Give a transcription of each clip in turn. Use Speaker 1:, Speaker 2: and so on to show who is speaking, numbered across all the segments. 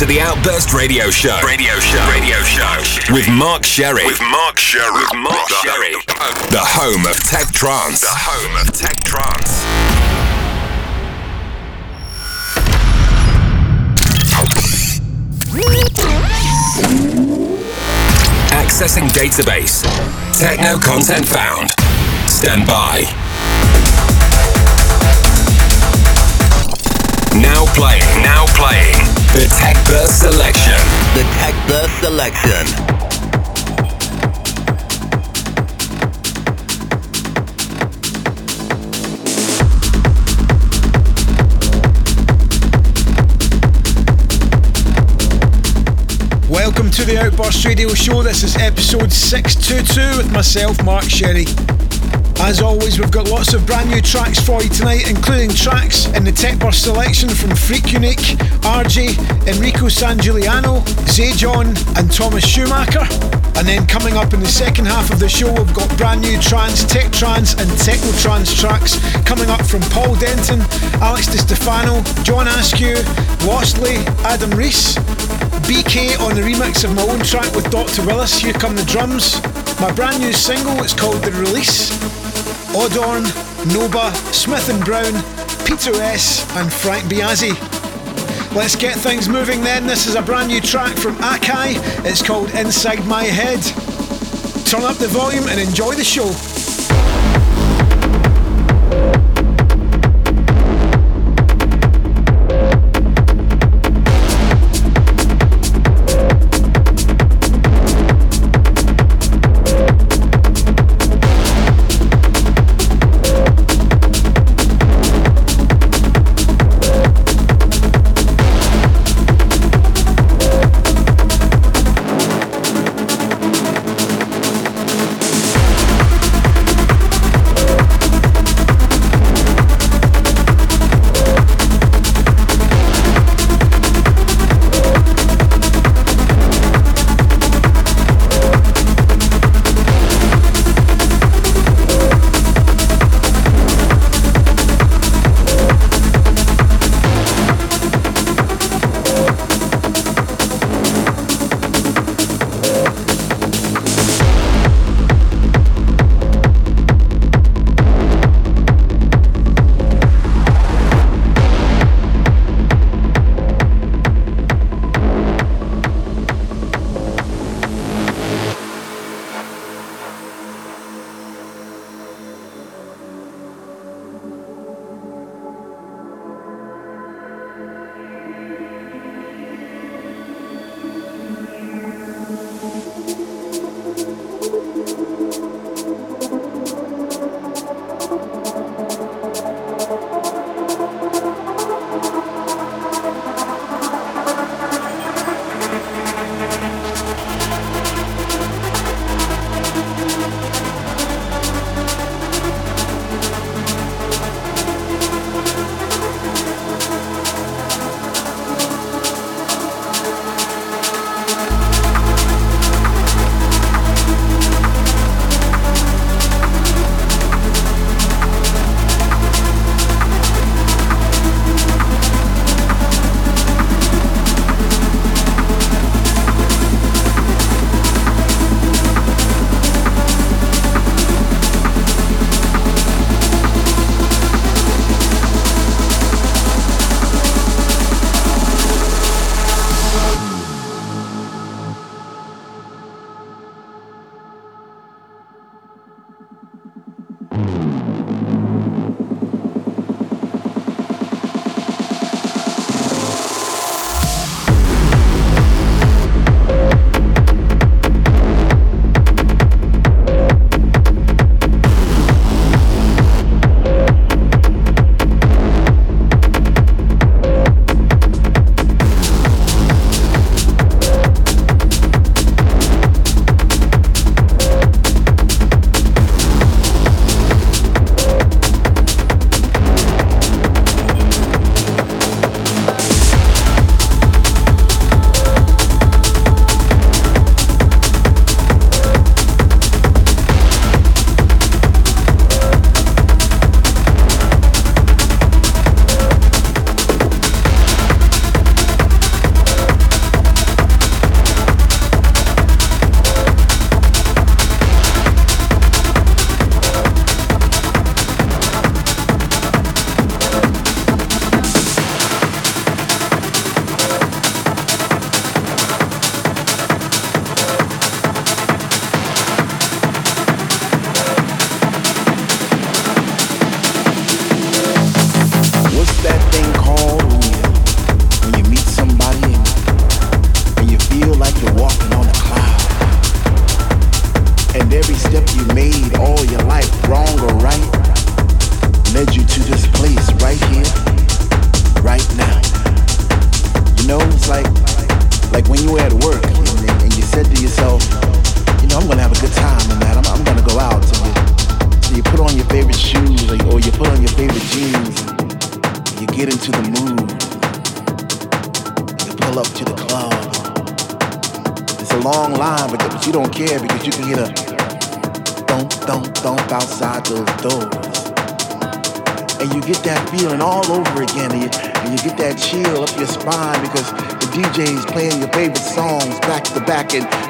Speaker 1: to the Outburst Radio Show. Radio Show. Radio Show. With Mark Sherry. With Mark Sherry. With Mark Sherry. The home of tech trance. The home of tech trance. Accessing database. Techno content found. Stand by. Now playing, now playing. The Tech Burst Selection.
Speaker 2: The Tech Burst Selection.
Speaker 3: Welcome to the Outburst Radio Show. This is episode 622 with myself, Mark Sherry. As always, we've got lots of brand new tracks for you tonight, including tracks in the Tech Burst selection from Freak Unique, RJ, Enrico Sangiuliano, Zayjon, and Thomas Schumacher. And then coming up in the second half of the show, we've got brand new trance, tech trance, and techno trance tracks coming up from Paul Denton, Alex Di Stefano, John Askew, Wastley, Adam Reese, BK on the remix of my own track with Dr. Willis, Here Come the Drums. My brand new single, it's called The Release. Odorn, Noba, Smith and Brown, Peter S, and Frank Biazzi. Let's get things moving then. This is a brand new track from Akai. It's called Inside My Head. Turn up the volume and enjoy the show.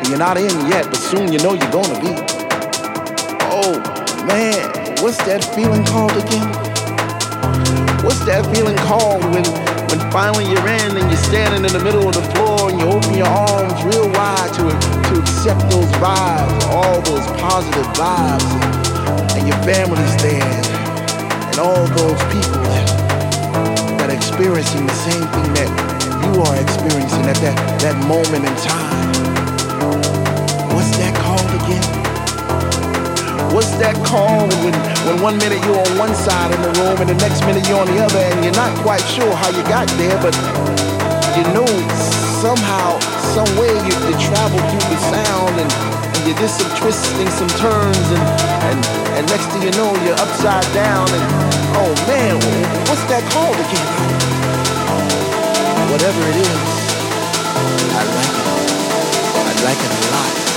Speaker 4: You're not in yet, but soon you know you're gonna be. Oh man, what's that feeling called again? What's that feeling called when when finally you're in and you're standing in the middle of the floor and you open your arms real wide to to accept those vibes, all those positive vibes, and, and your family's there, and all those people that, that are experiencing the same thing that you are experiencing at that, that moment in time. What's that called again? What's that called when, when one minute you're on one side of the room and the next minute you're on the other and you're not quite sure how you got there, but you know somehow, some way you, you travel through the sound and you did some twisting, some turns, and, and, and next thing you know, you're upside down and oh man, what's that called again? Whatever it is, I like it. I like it a lot.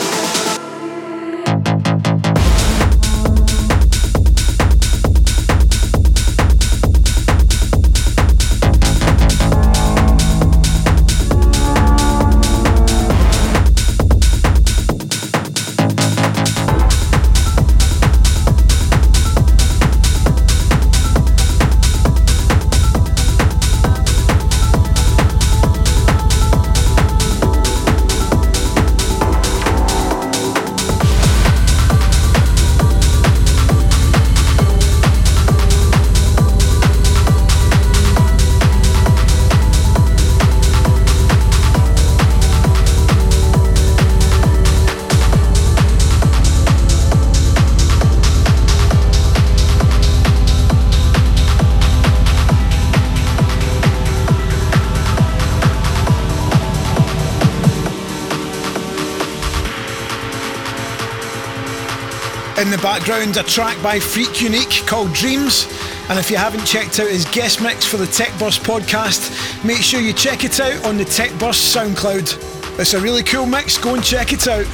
Speaker 3: Background, a track by Freak Unique called Dreams. And if you haven't checked out his guest mix for the Tech Burst podcast, make sure you check it out on the Tech Burst SoundCloud. It's a really cool mix, go and check it out.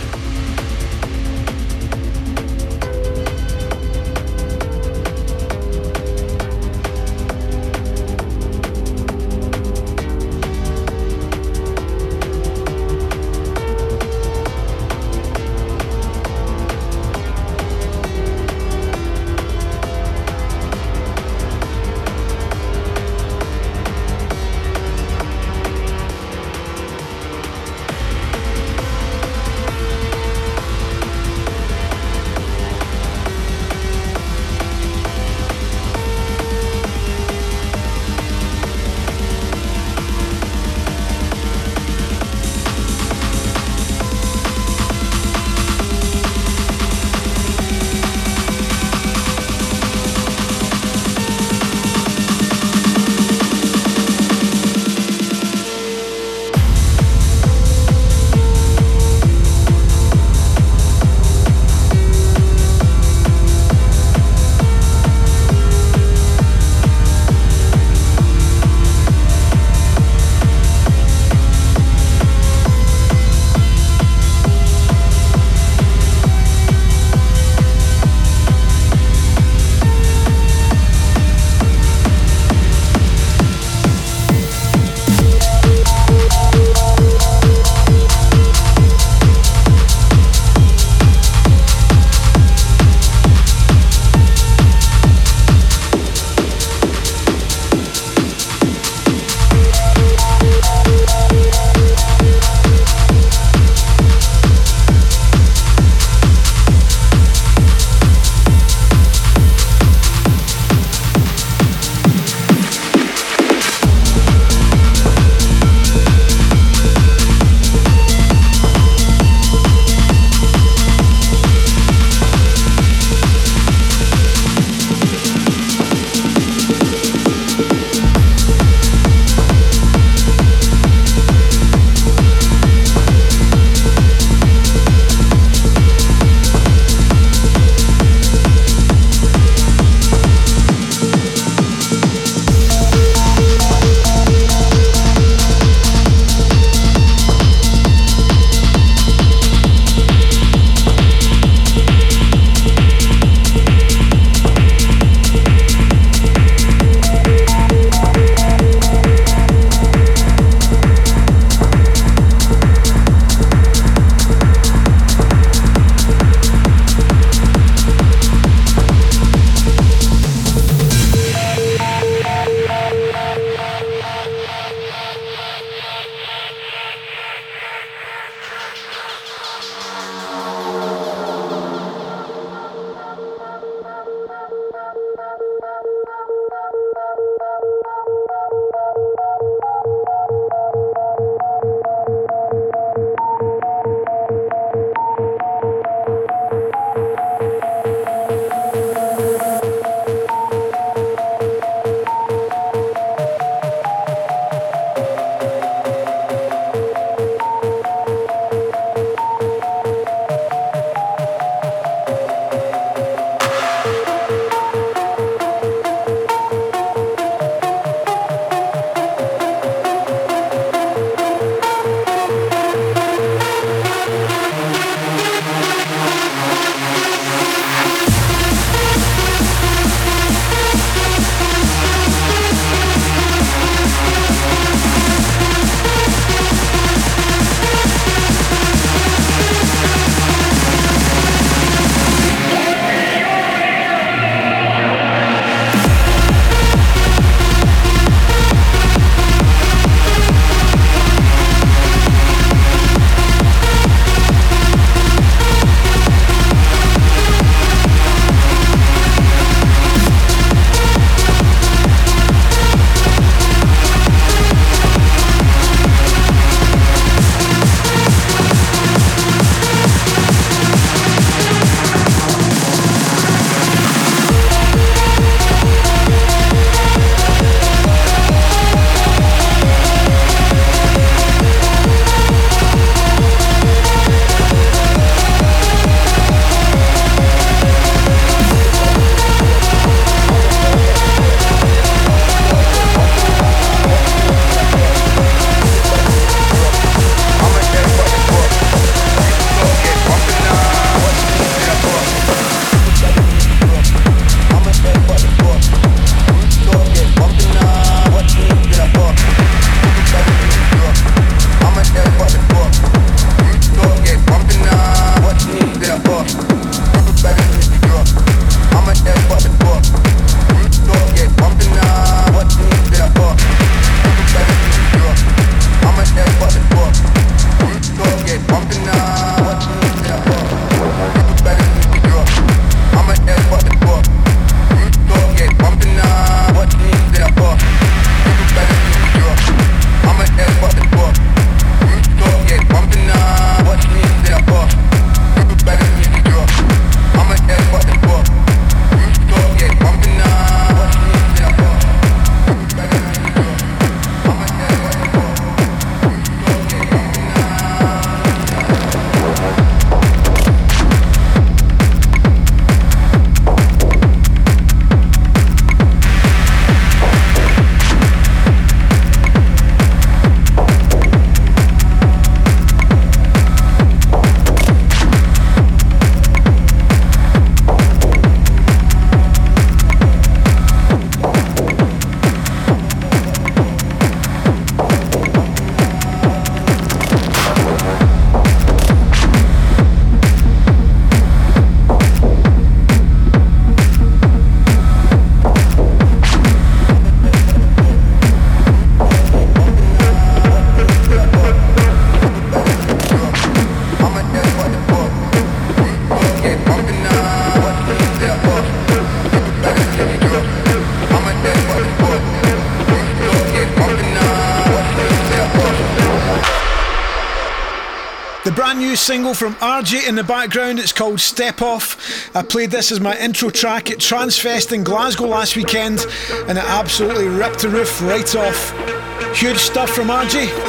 Speaker 3: Single from RJ in the background, it's called Step Off. I played this as my intro track at Transfest in Glasgow last weekend and it absolutely ripped the roof right off. Huge stuff from RJ.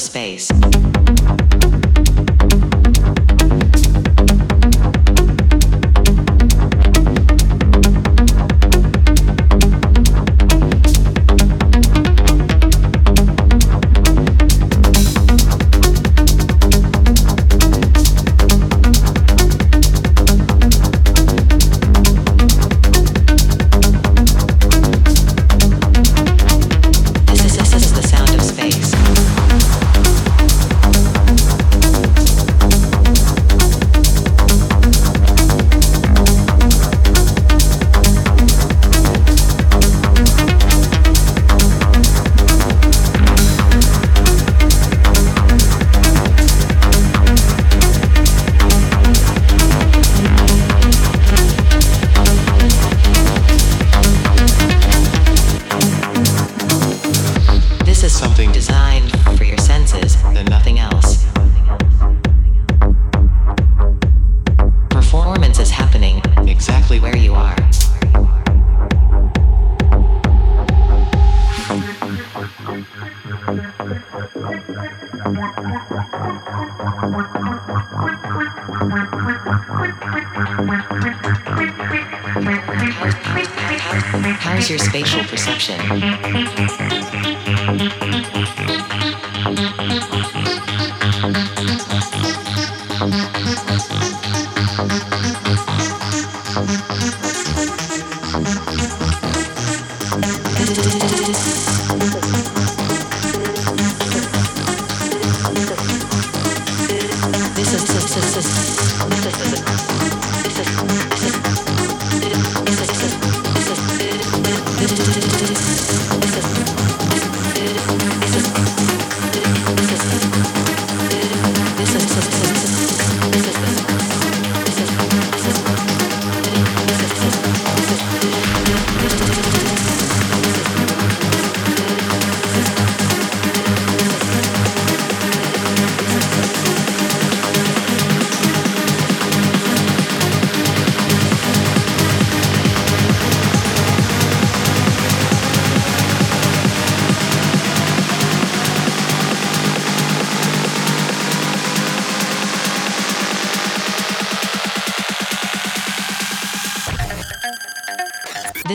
Speaker 5: Space.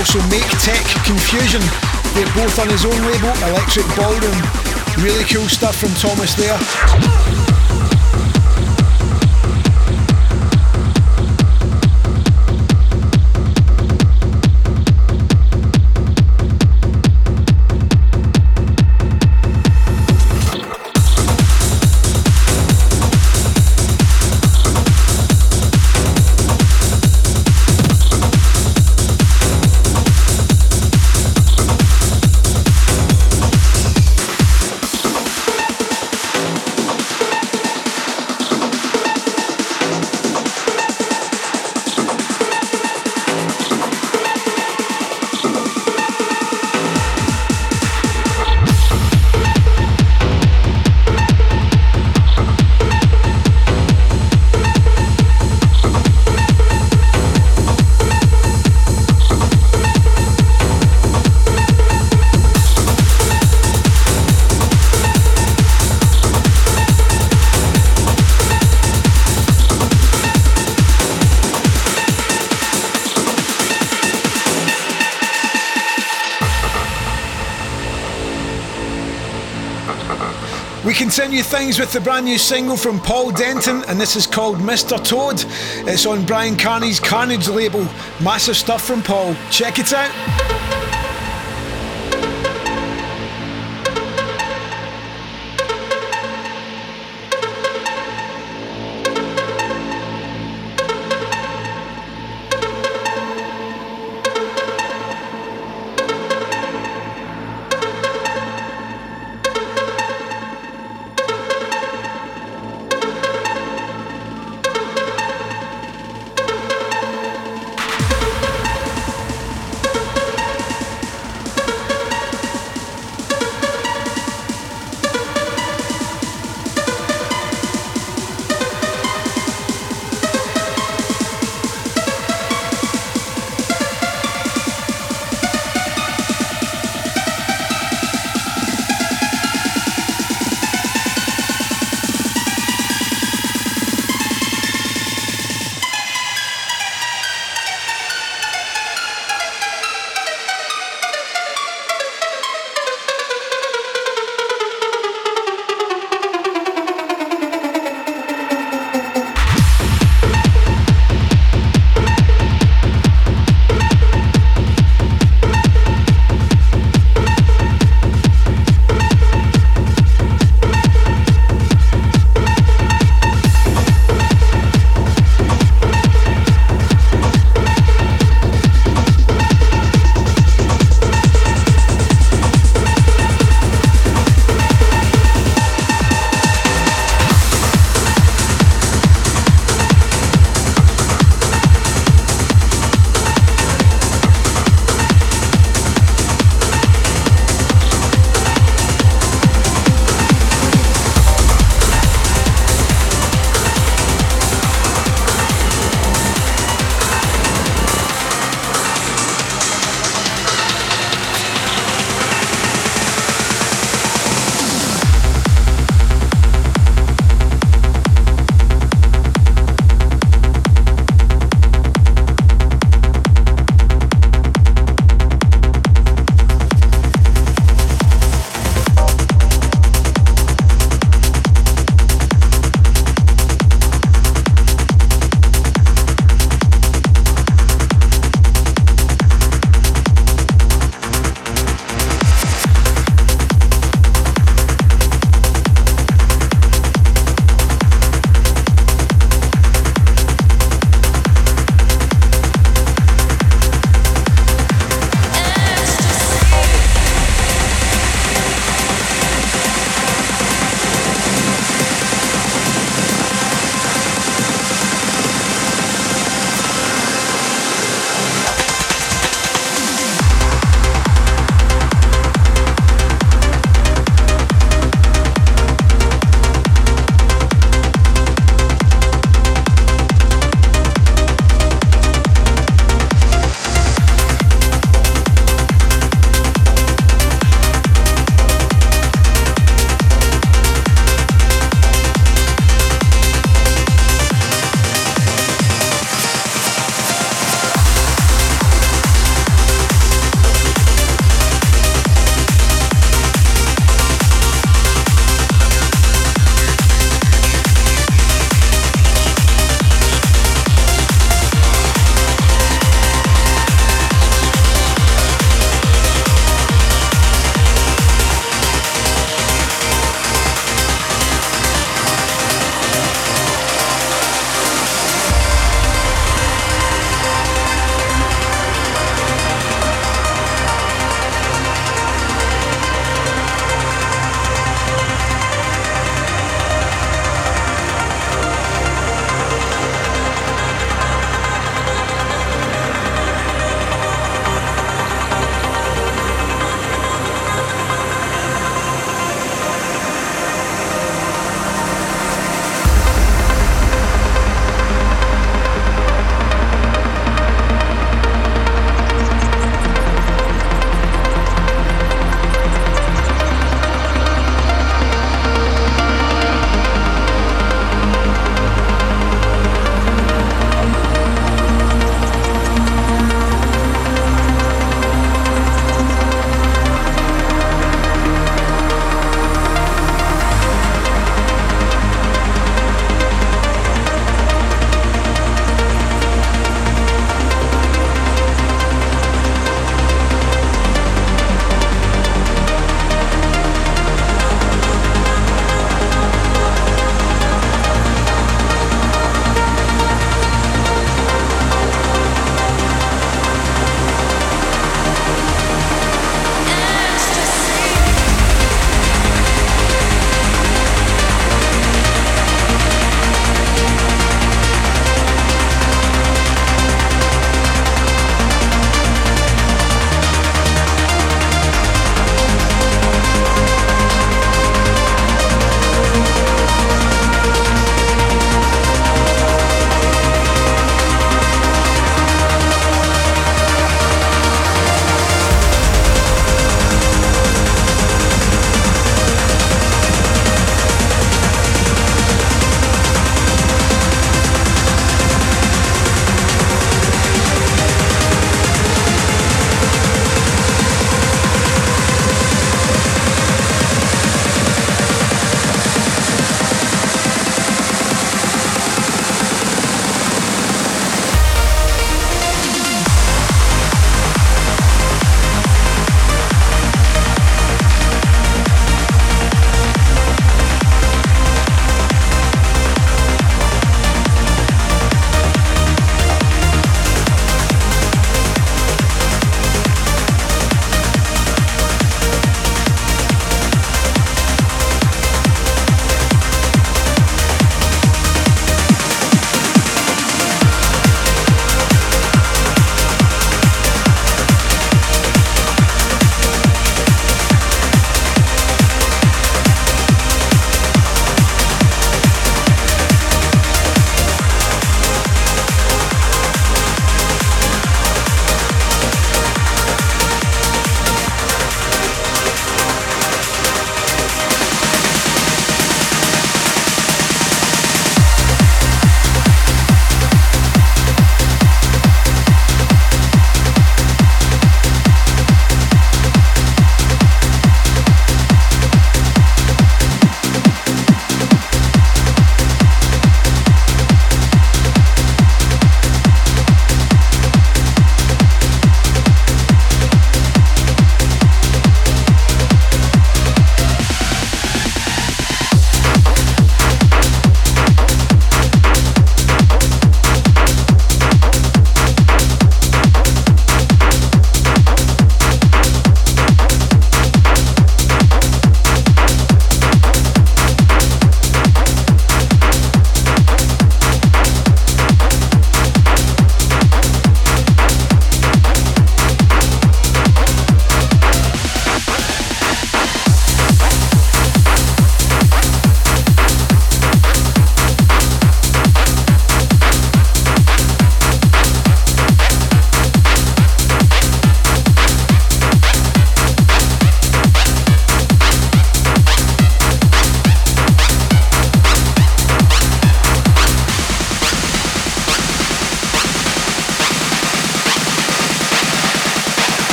Speaker 3: Also Make Tech Confusion. They're both on his own label, Electric Ballroom. Really cool stuff from Thomas there. Continue things with the brand new single from Paul Denton, and this is called Mr. Toad. It's on Bryan Kearney's Kearnage label. Massive stuff from Paul. Check it out.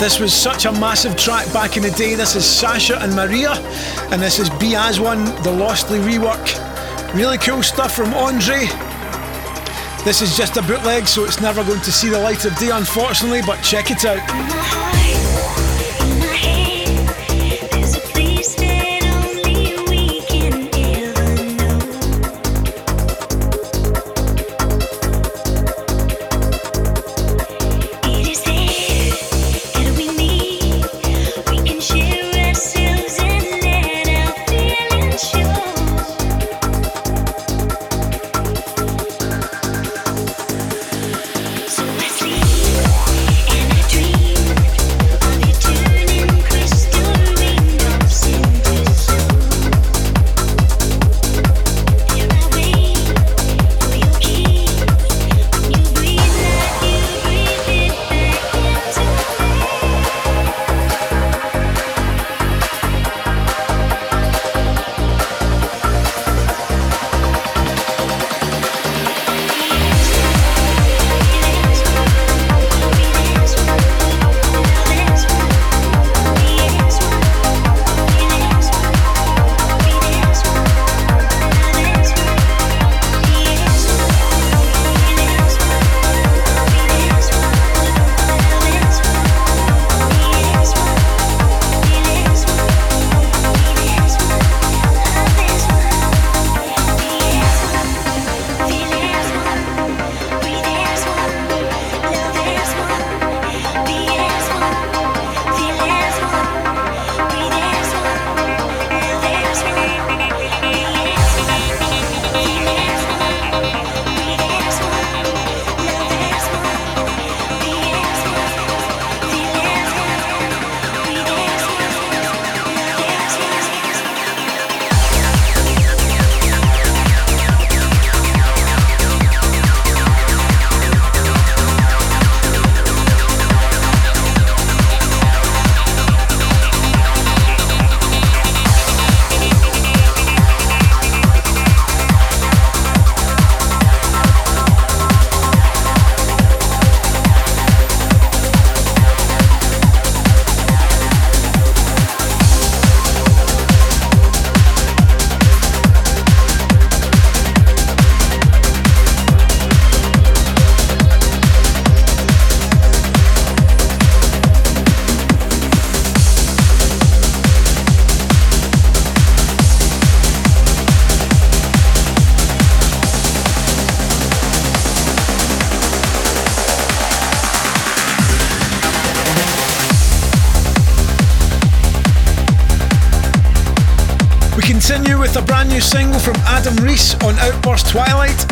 Speaker 6: This was such a massive track back in the day. This is Sasha and Maria, and this is Be As One, the Lostly rework. Really cool stuff from Andre. This is just a bootleg, so it's never going to see the light of day, unfortunately, but check it out.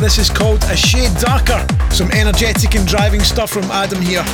Speaker 6: This is called A Shade Darker. Some energetic and driving stuff from Adam here.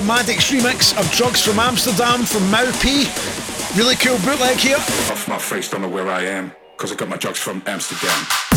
Speaker 3: The Maddix remix of Drugs from Amsterdam from Mau P. Really cool bootleg here.
Speaker 7: Off my face, don't know where I am, cause I got my drugs from. Amsterdam.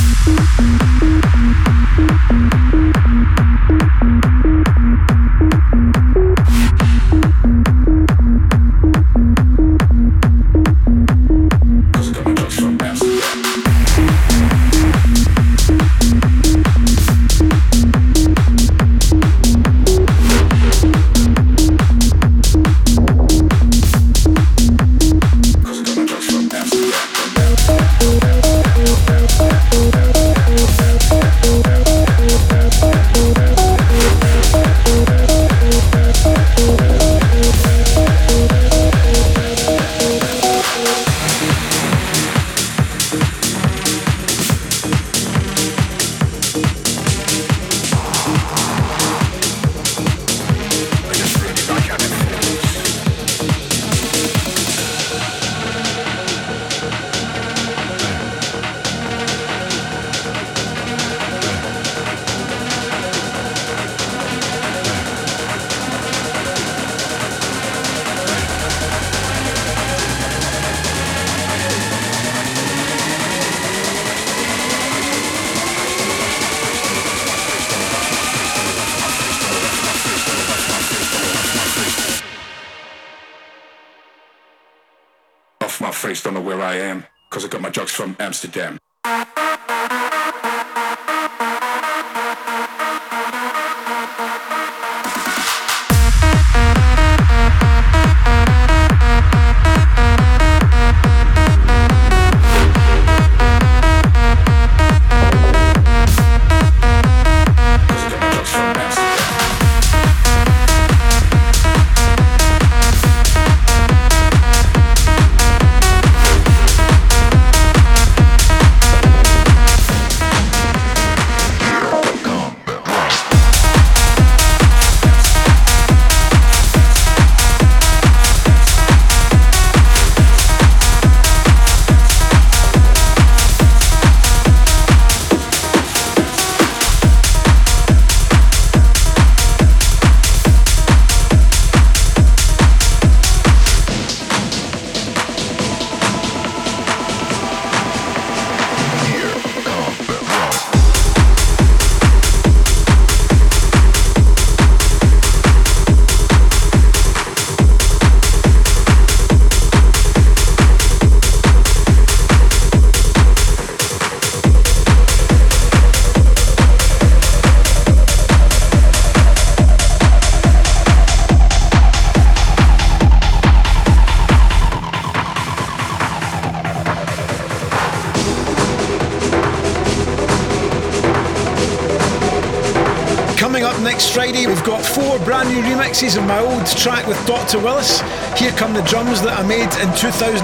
Speaker 3: Remixes of my old track with Dr. Willis. Here come the drums that I made in 2007.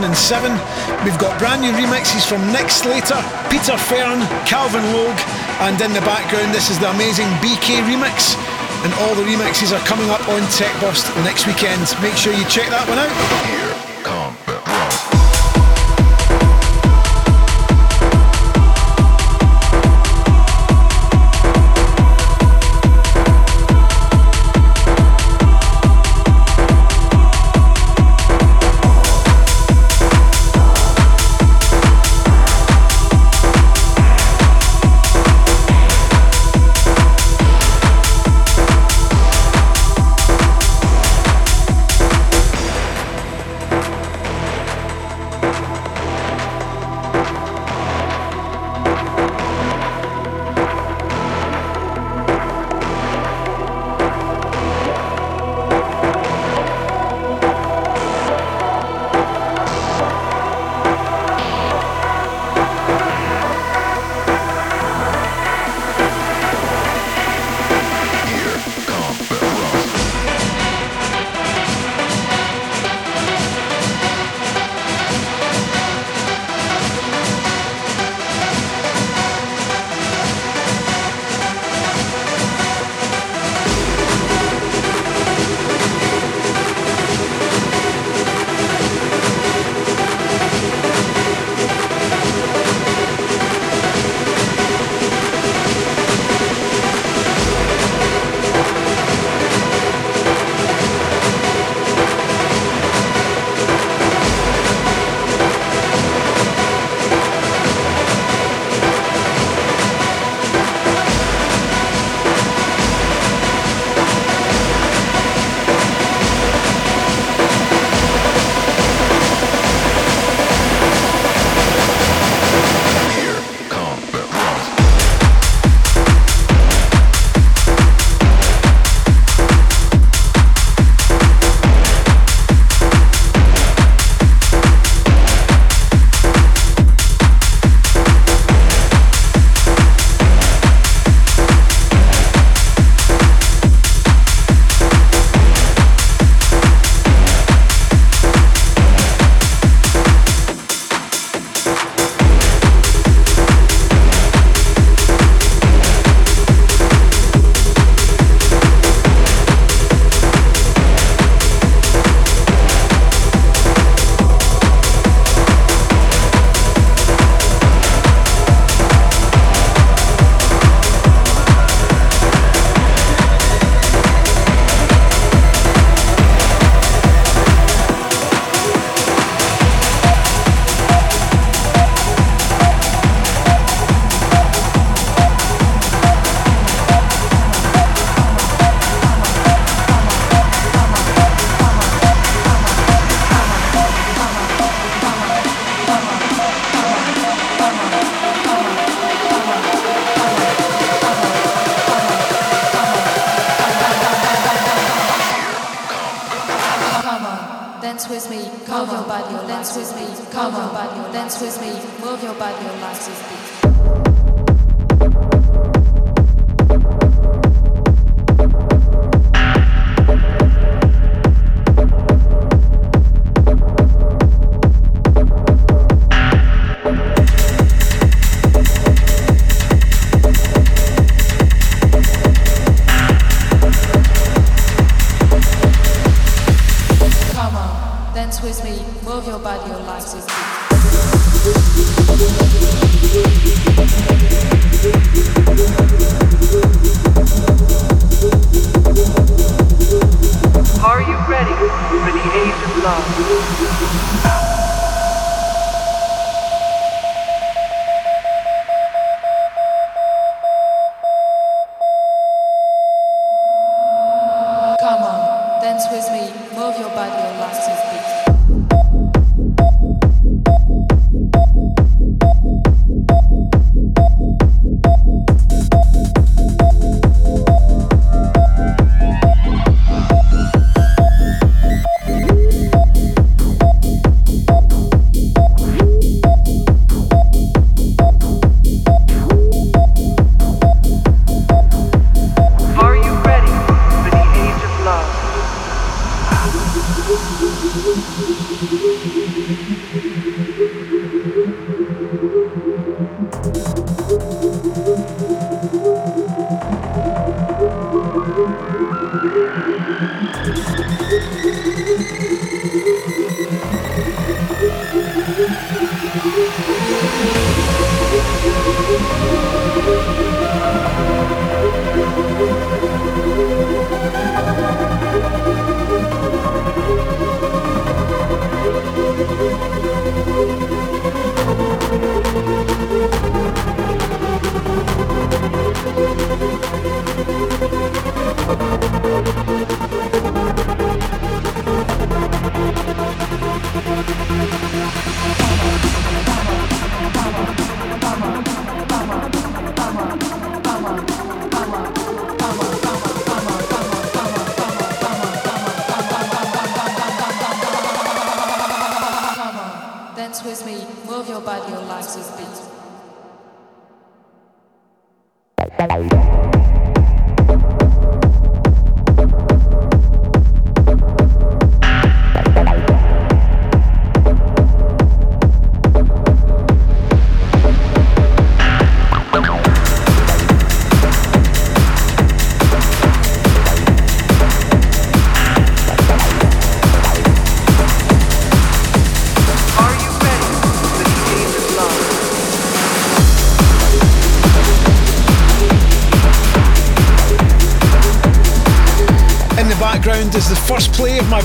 Speaker 3: We've got brand new remixes from Nick Slater, Peter Fern, Calvin Logue, and in the background, this is the amazing BK remix. And all the remixes are coming up on Tech Burst next weekend. Make sure you check that one out.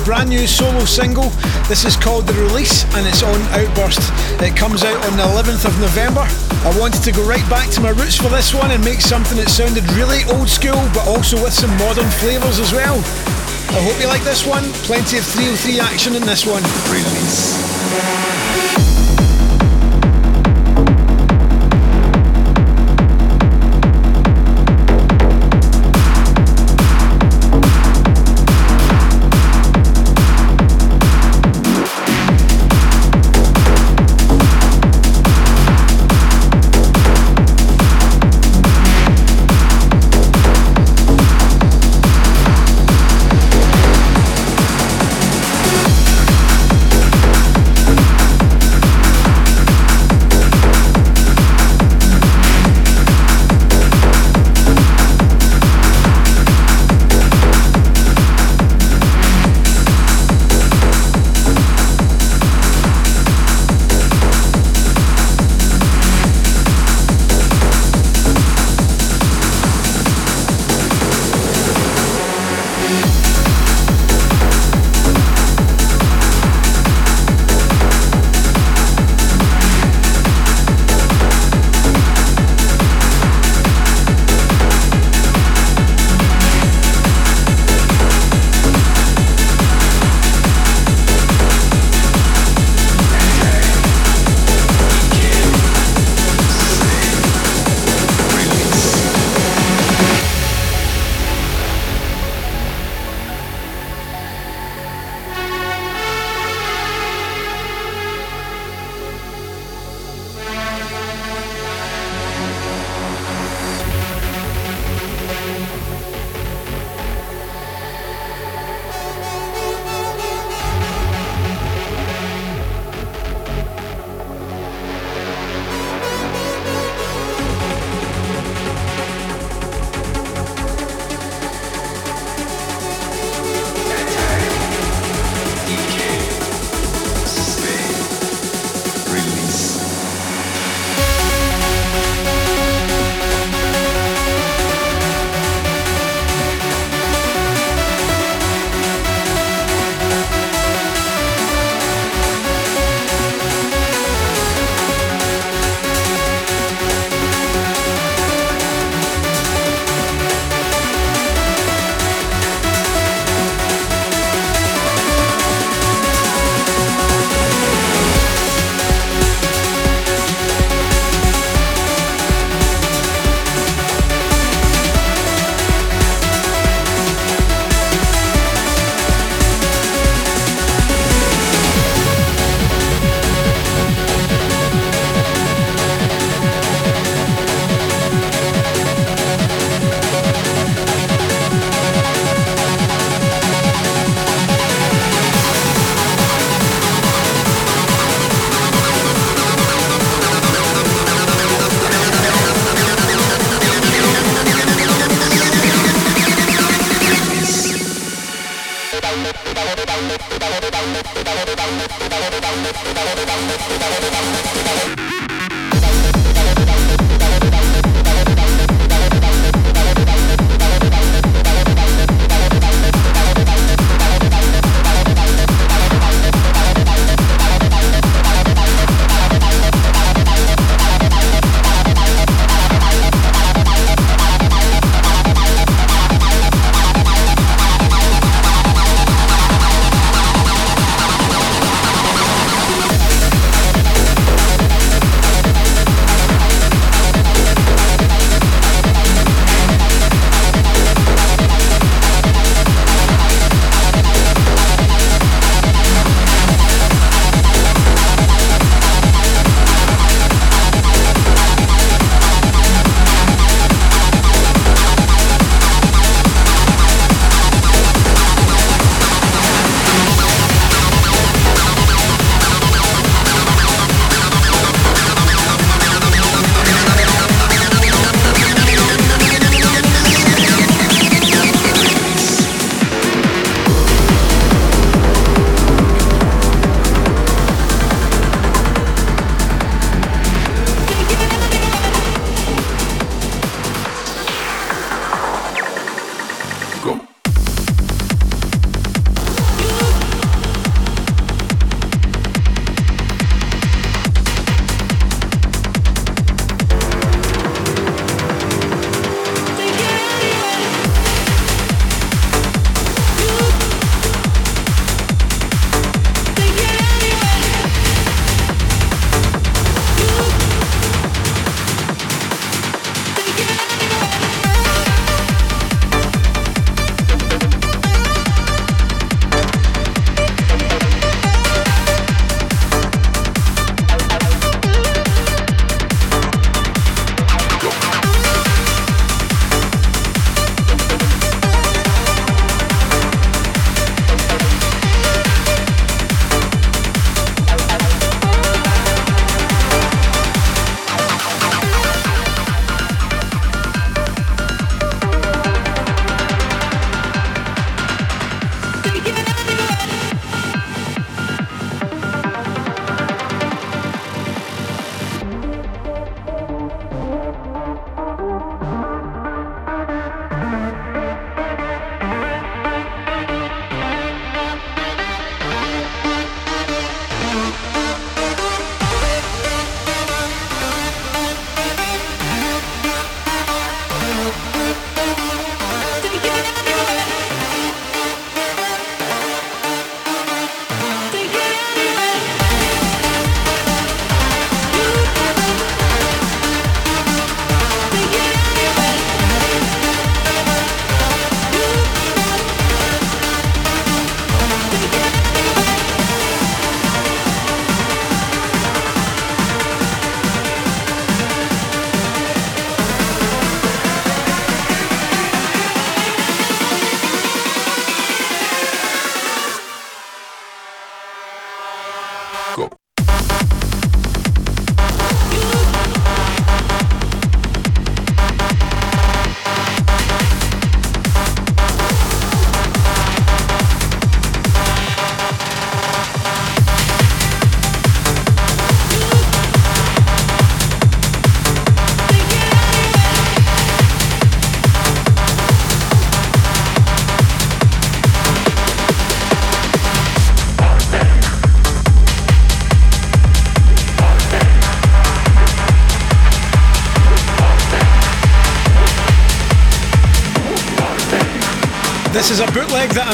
Speaker 3: Brand new solo single. This is called The Release and it's on Outburst. It comes out on the 11th of November. I wanted to go right back to my roots for this one and make something that sounded really old school but also with some modern flavours as well. I hope you like this one. Plenty of 303 action in this one.
Speaker 8: Release.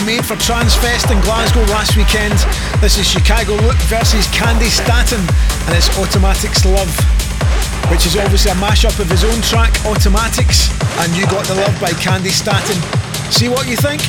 Speaker 3: I made for Transfest in Glasgow last weekend. This is Chicago Look versus Candi Staton and it's Automatics Love, which is obviously a mashup of his own track Automatics and You Got the Love by Candi Staton. See what you think?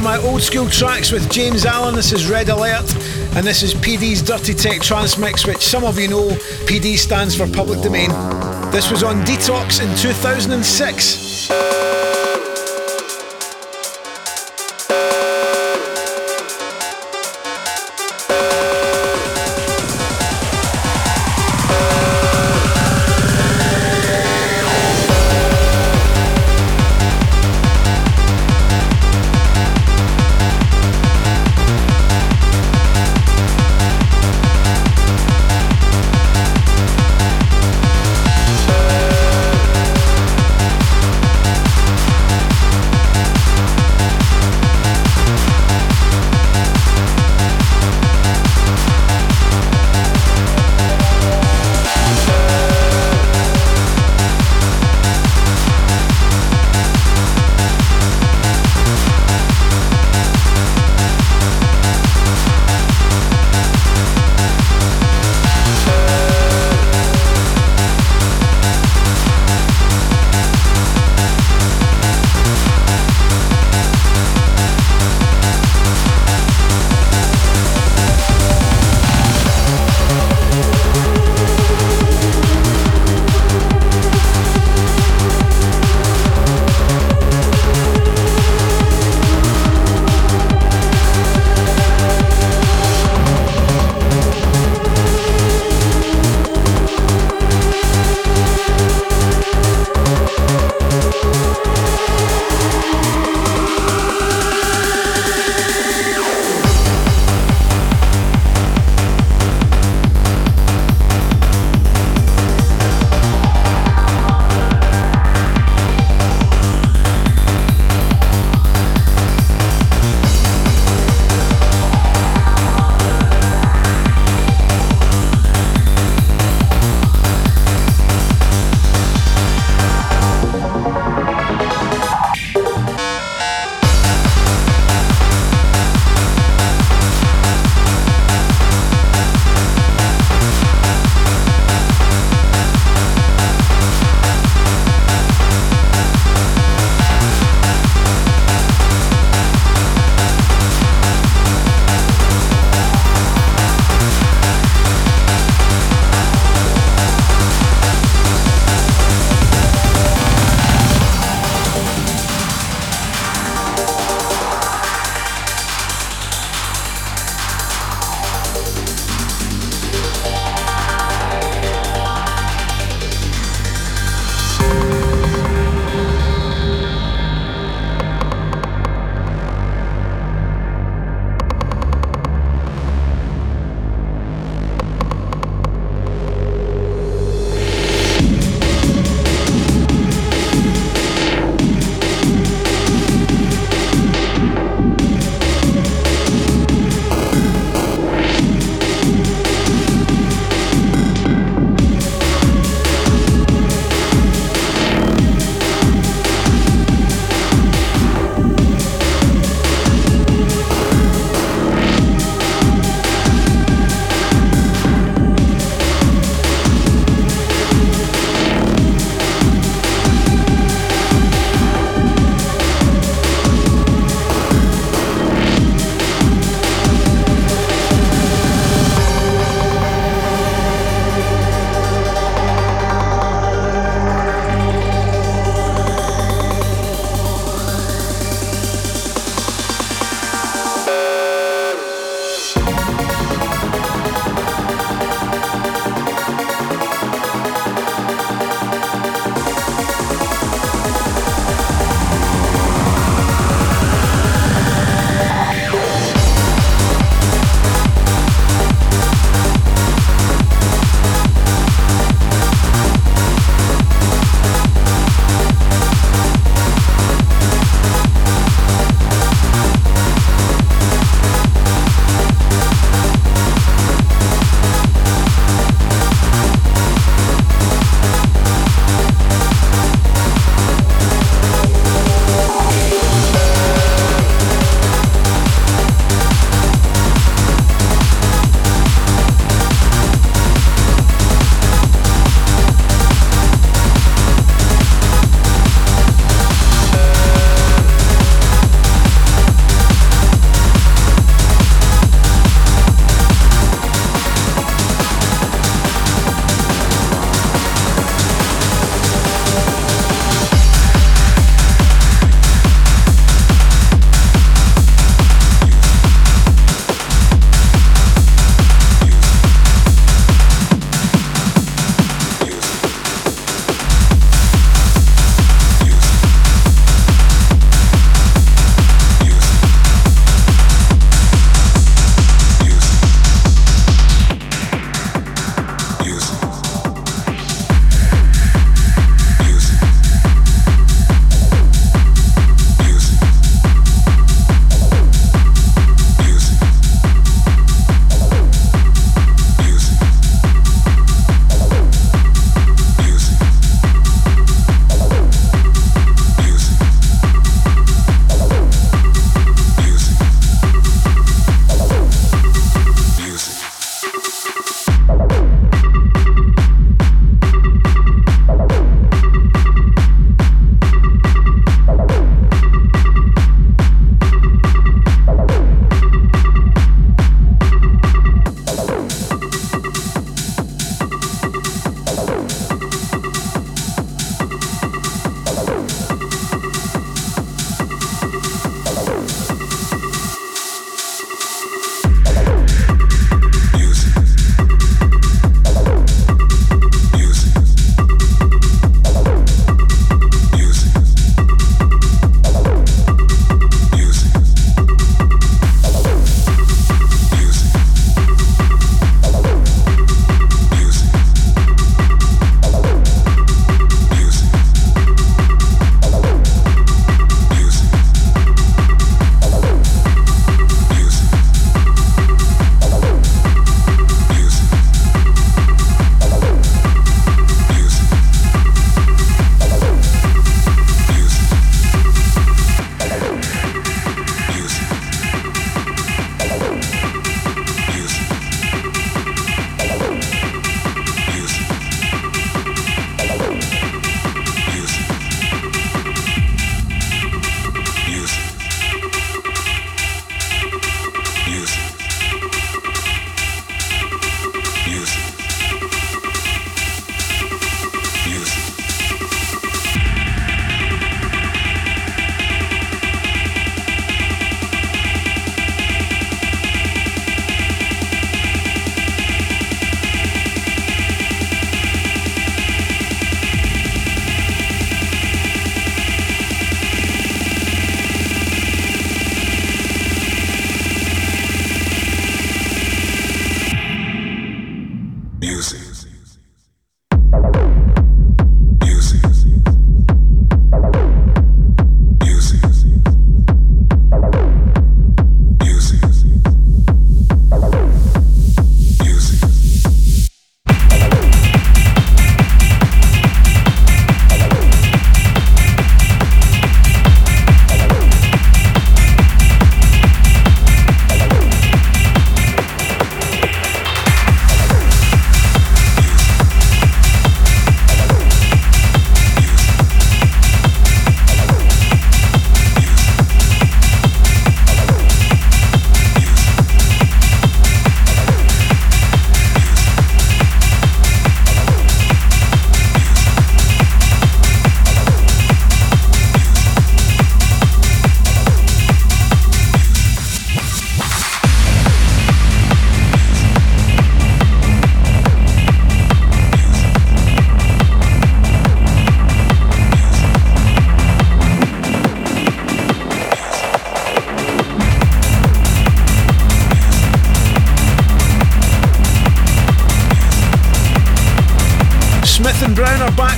Speaker 3: Of my old school tracks with James Allen. This is Red Alert, and this is PD's Dirty Tech Transmix, which some of you know PD stands for Public Domain. This was on Detox in 2006.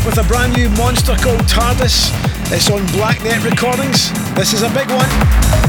Speaker 3: With a brand new monster called TARDIS. It's on Blacknet Recordings. This is a big one.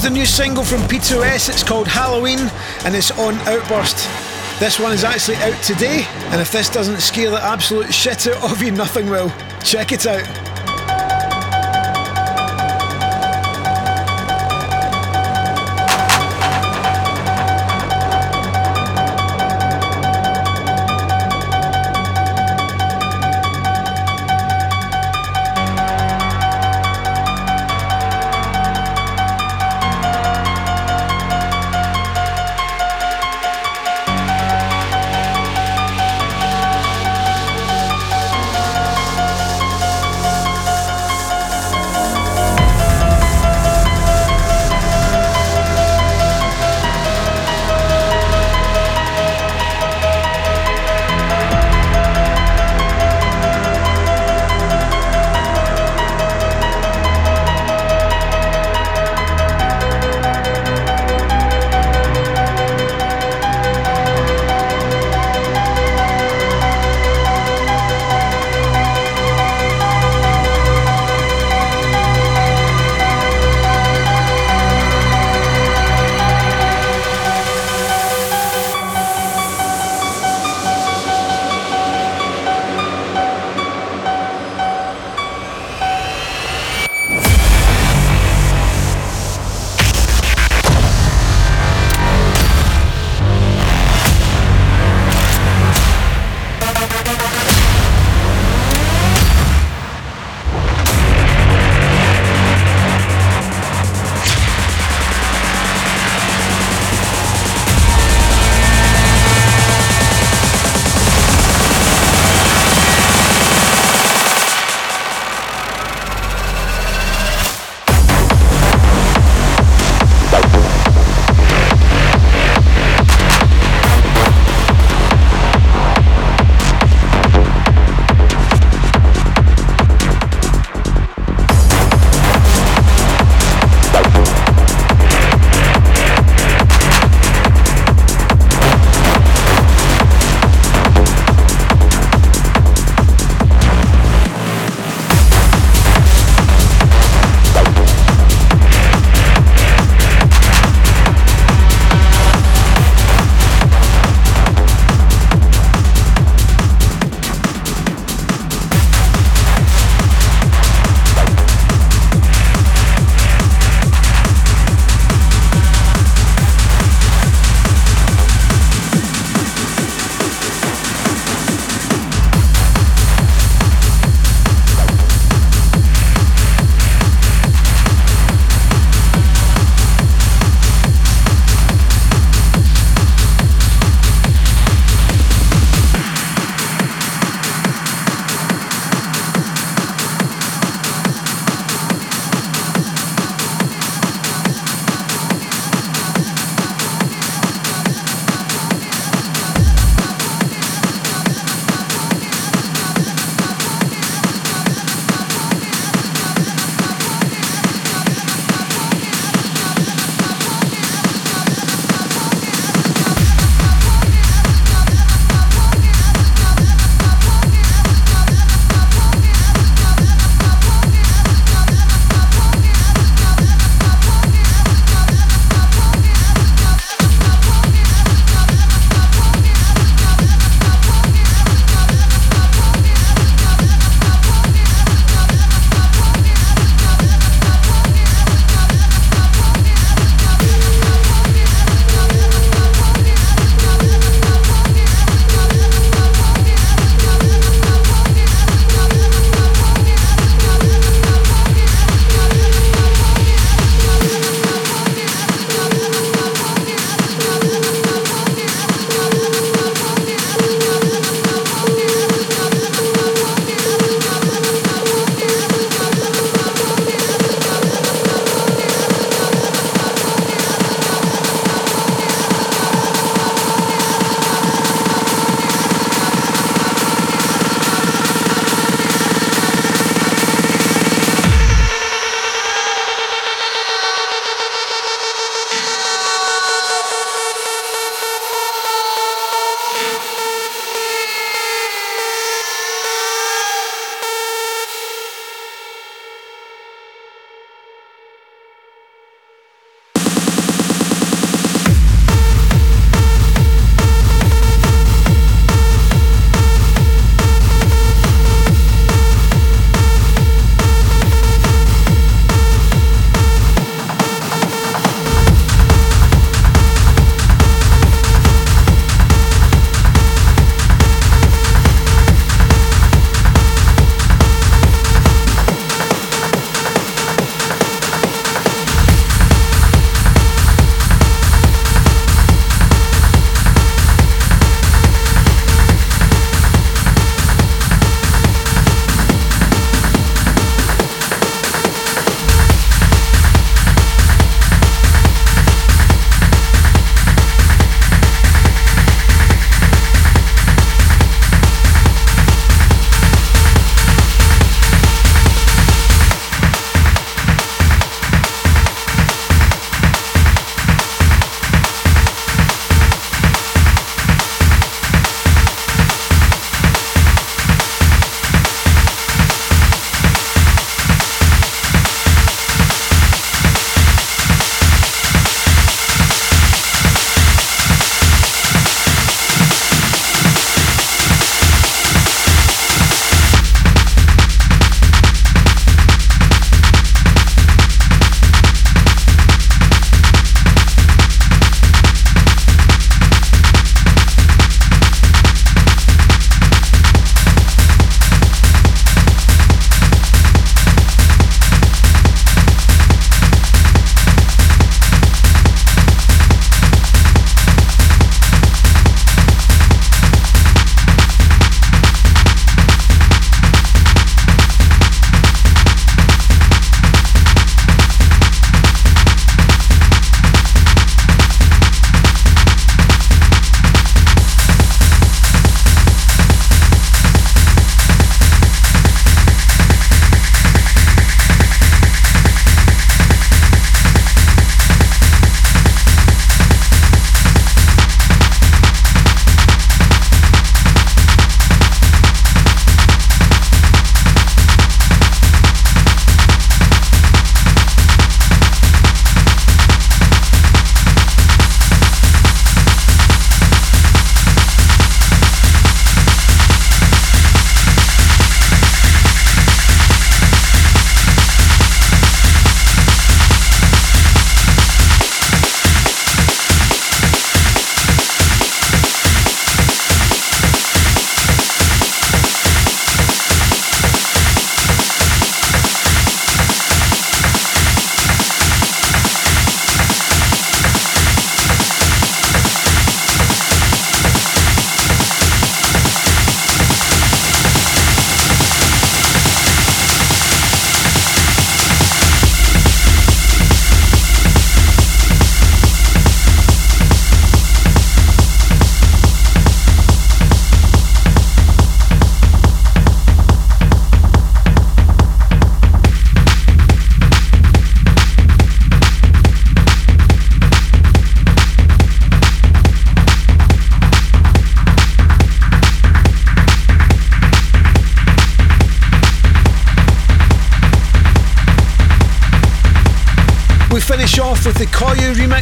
Speaker 3: The new single from P2S. It's called Halloween and it's on Outburst. This one is actually out today, and if this doesn't scare the absolute shit out of you, nothing will. Check it out.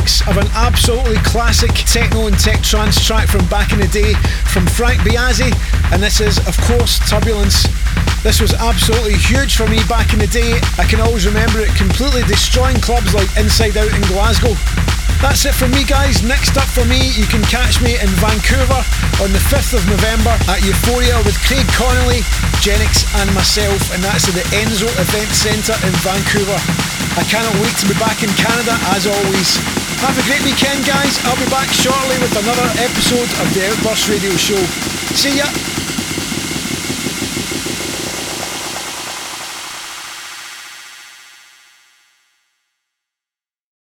Speaker 3: Remix of an absolutely classic techno and tech trance track from back in the day from Frank Biazzi, and this is, of course, Turbulence. This was absolutely huge for me back in the day. I can always remember it completely destroying clubs like Inside Out in Glasgow. That's it for me, guys. Next up for me, you can catch me in Vancouver on the 5th of November at Euphoria with Craig Connelly, Genix, and myself, and that's at the Enzo Event Centre in Vancouver. I cannot wait to be back in Canada as always. Have a great weekend, guys. I'll be back shortly with another episode of the Outburst Radio Show. See ya.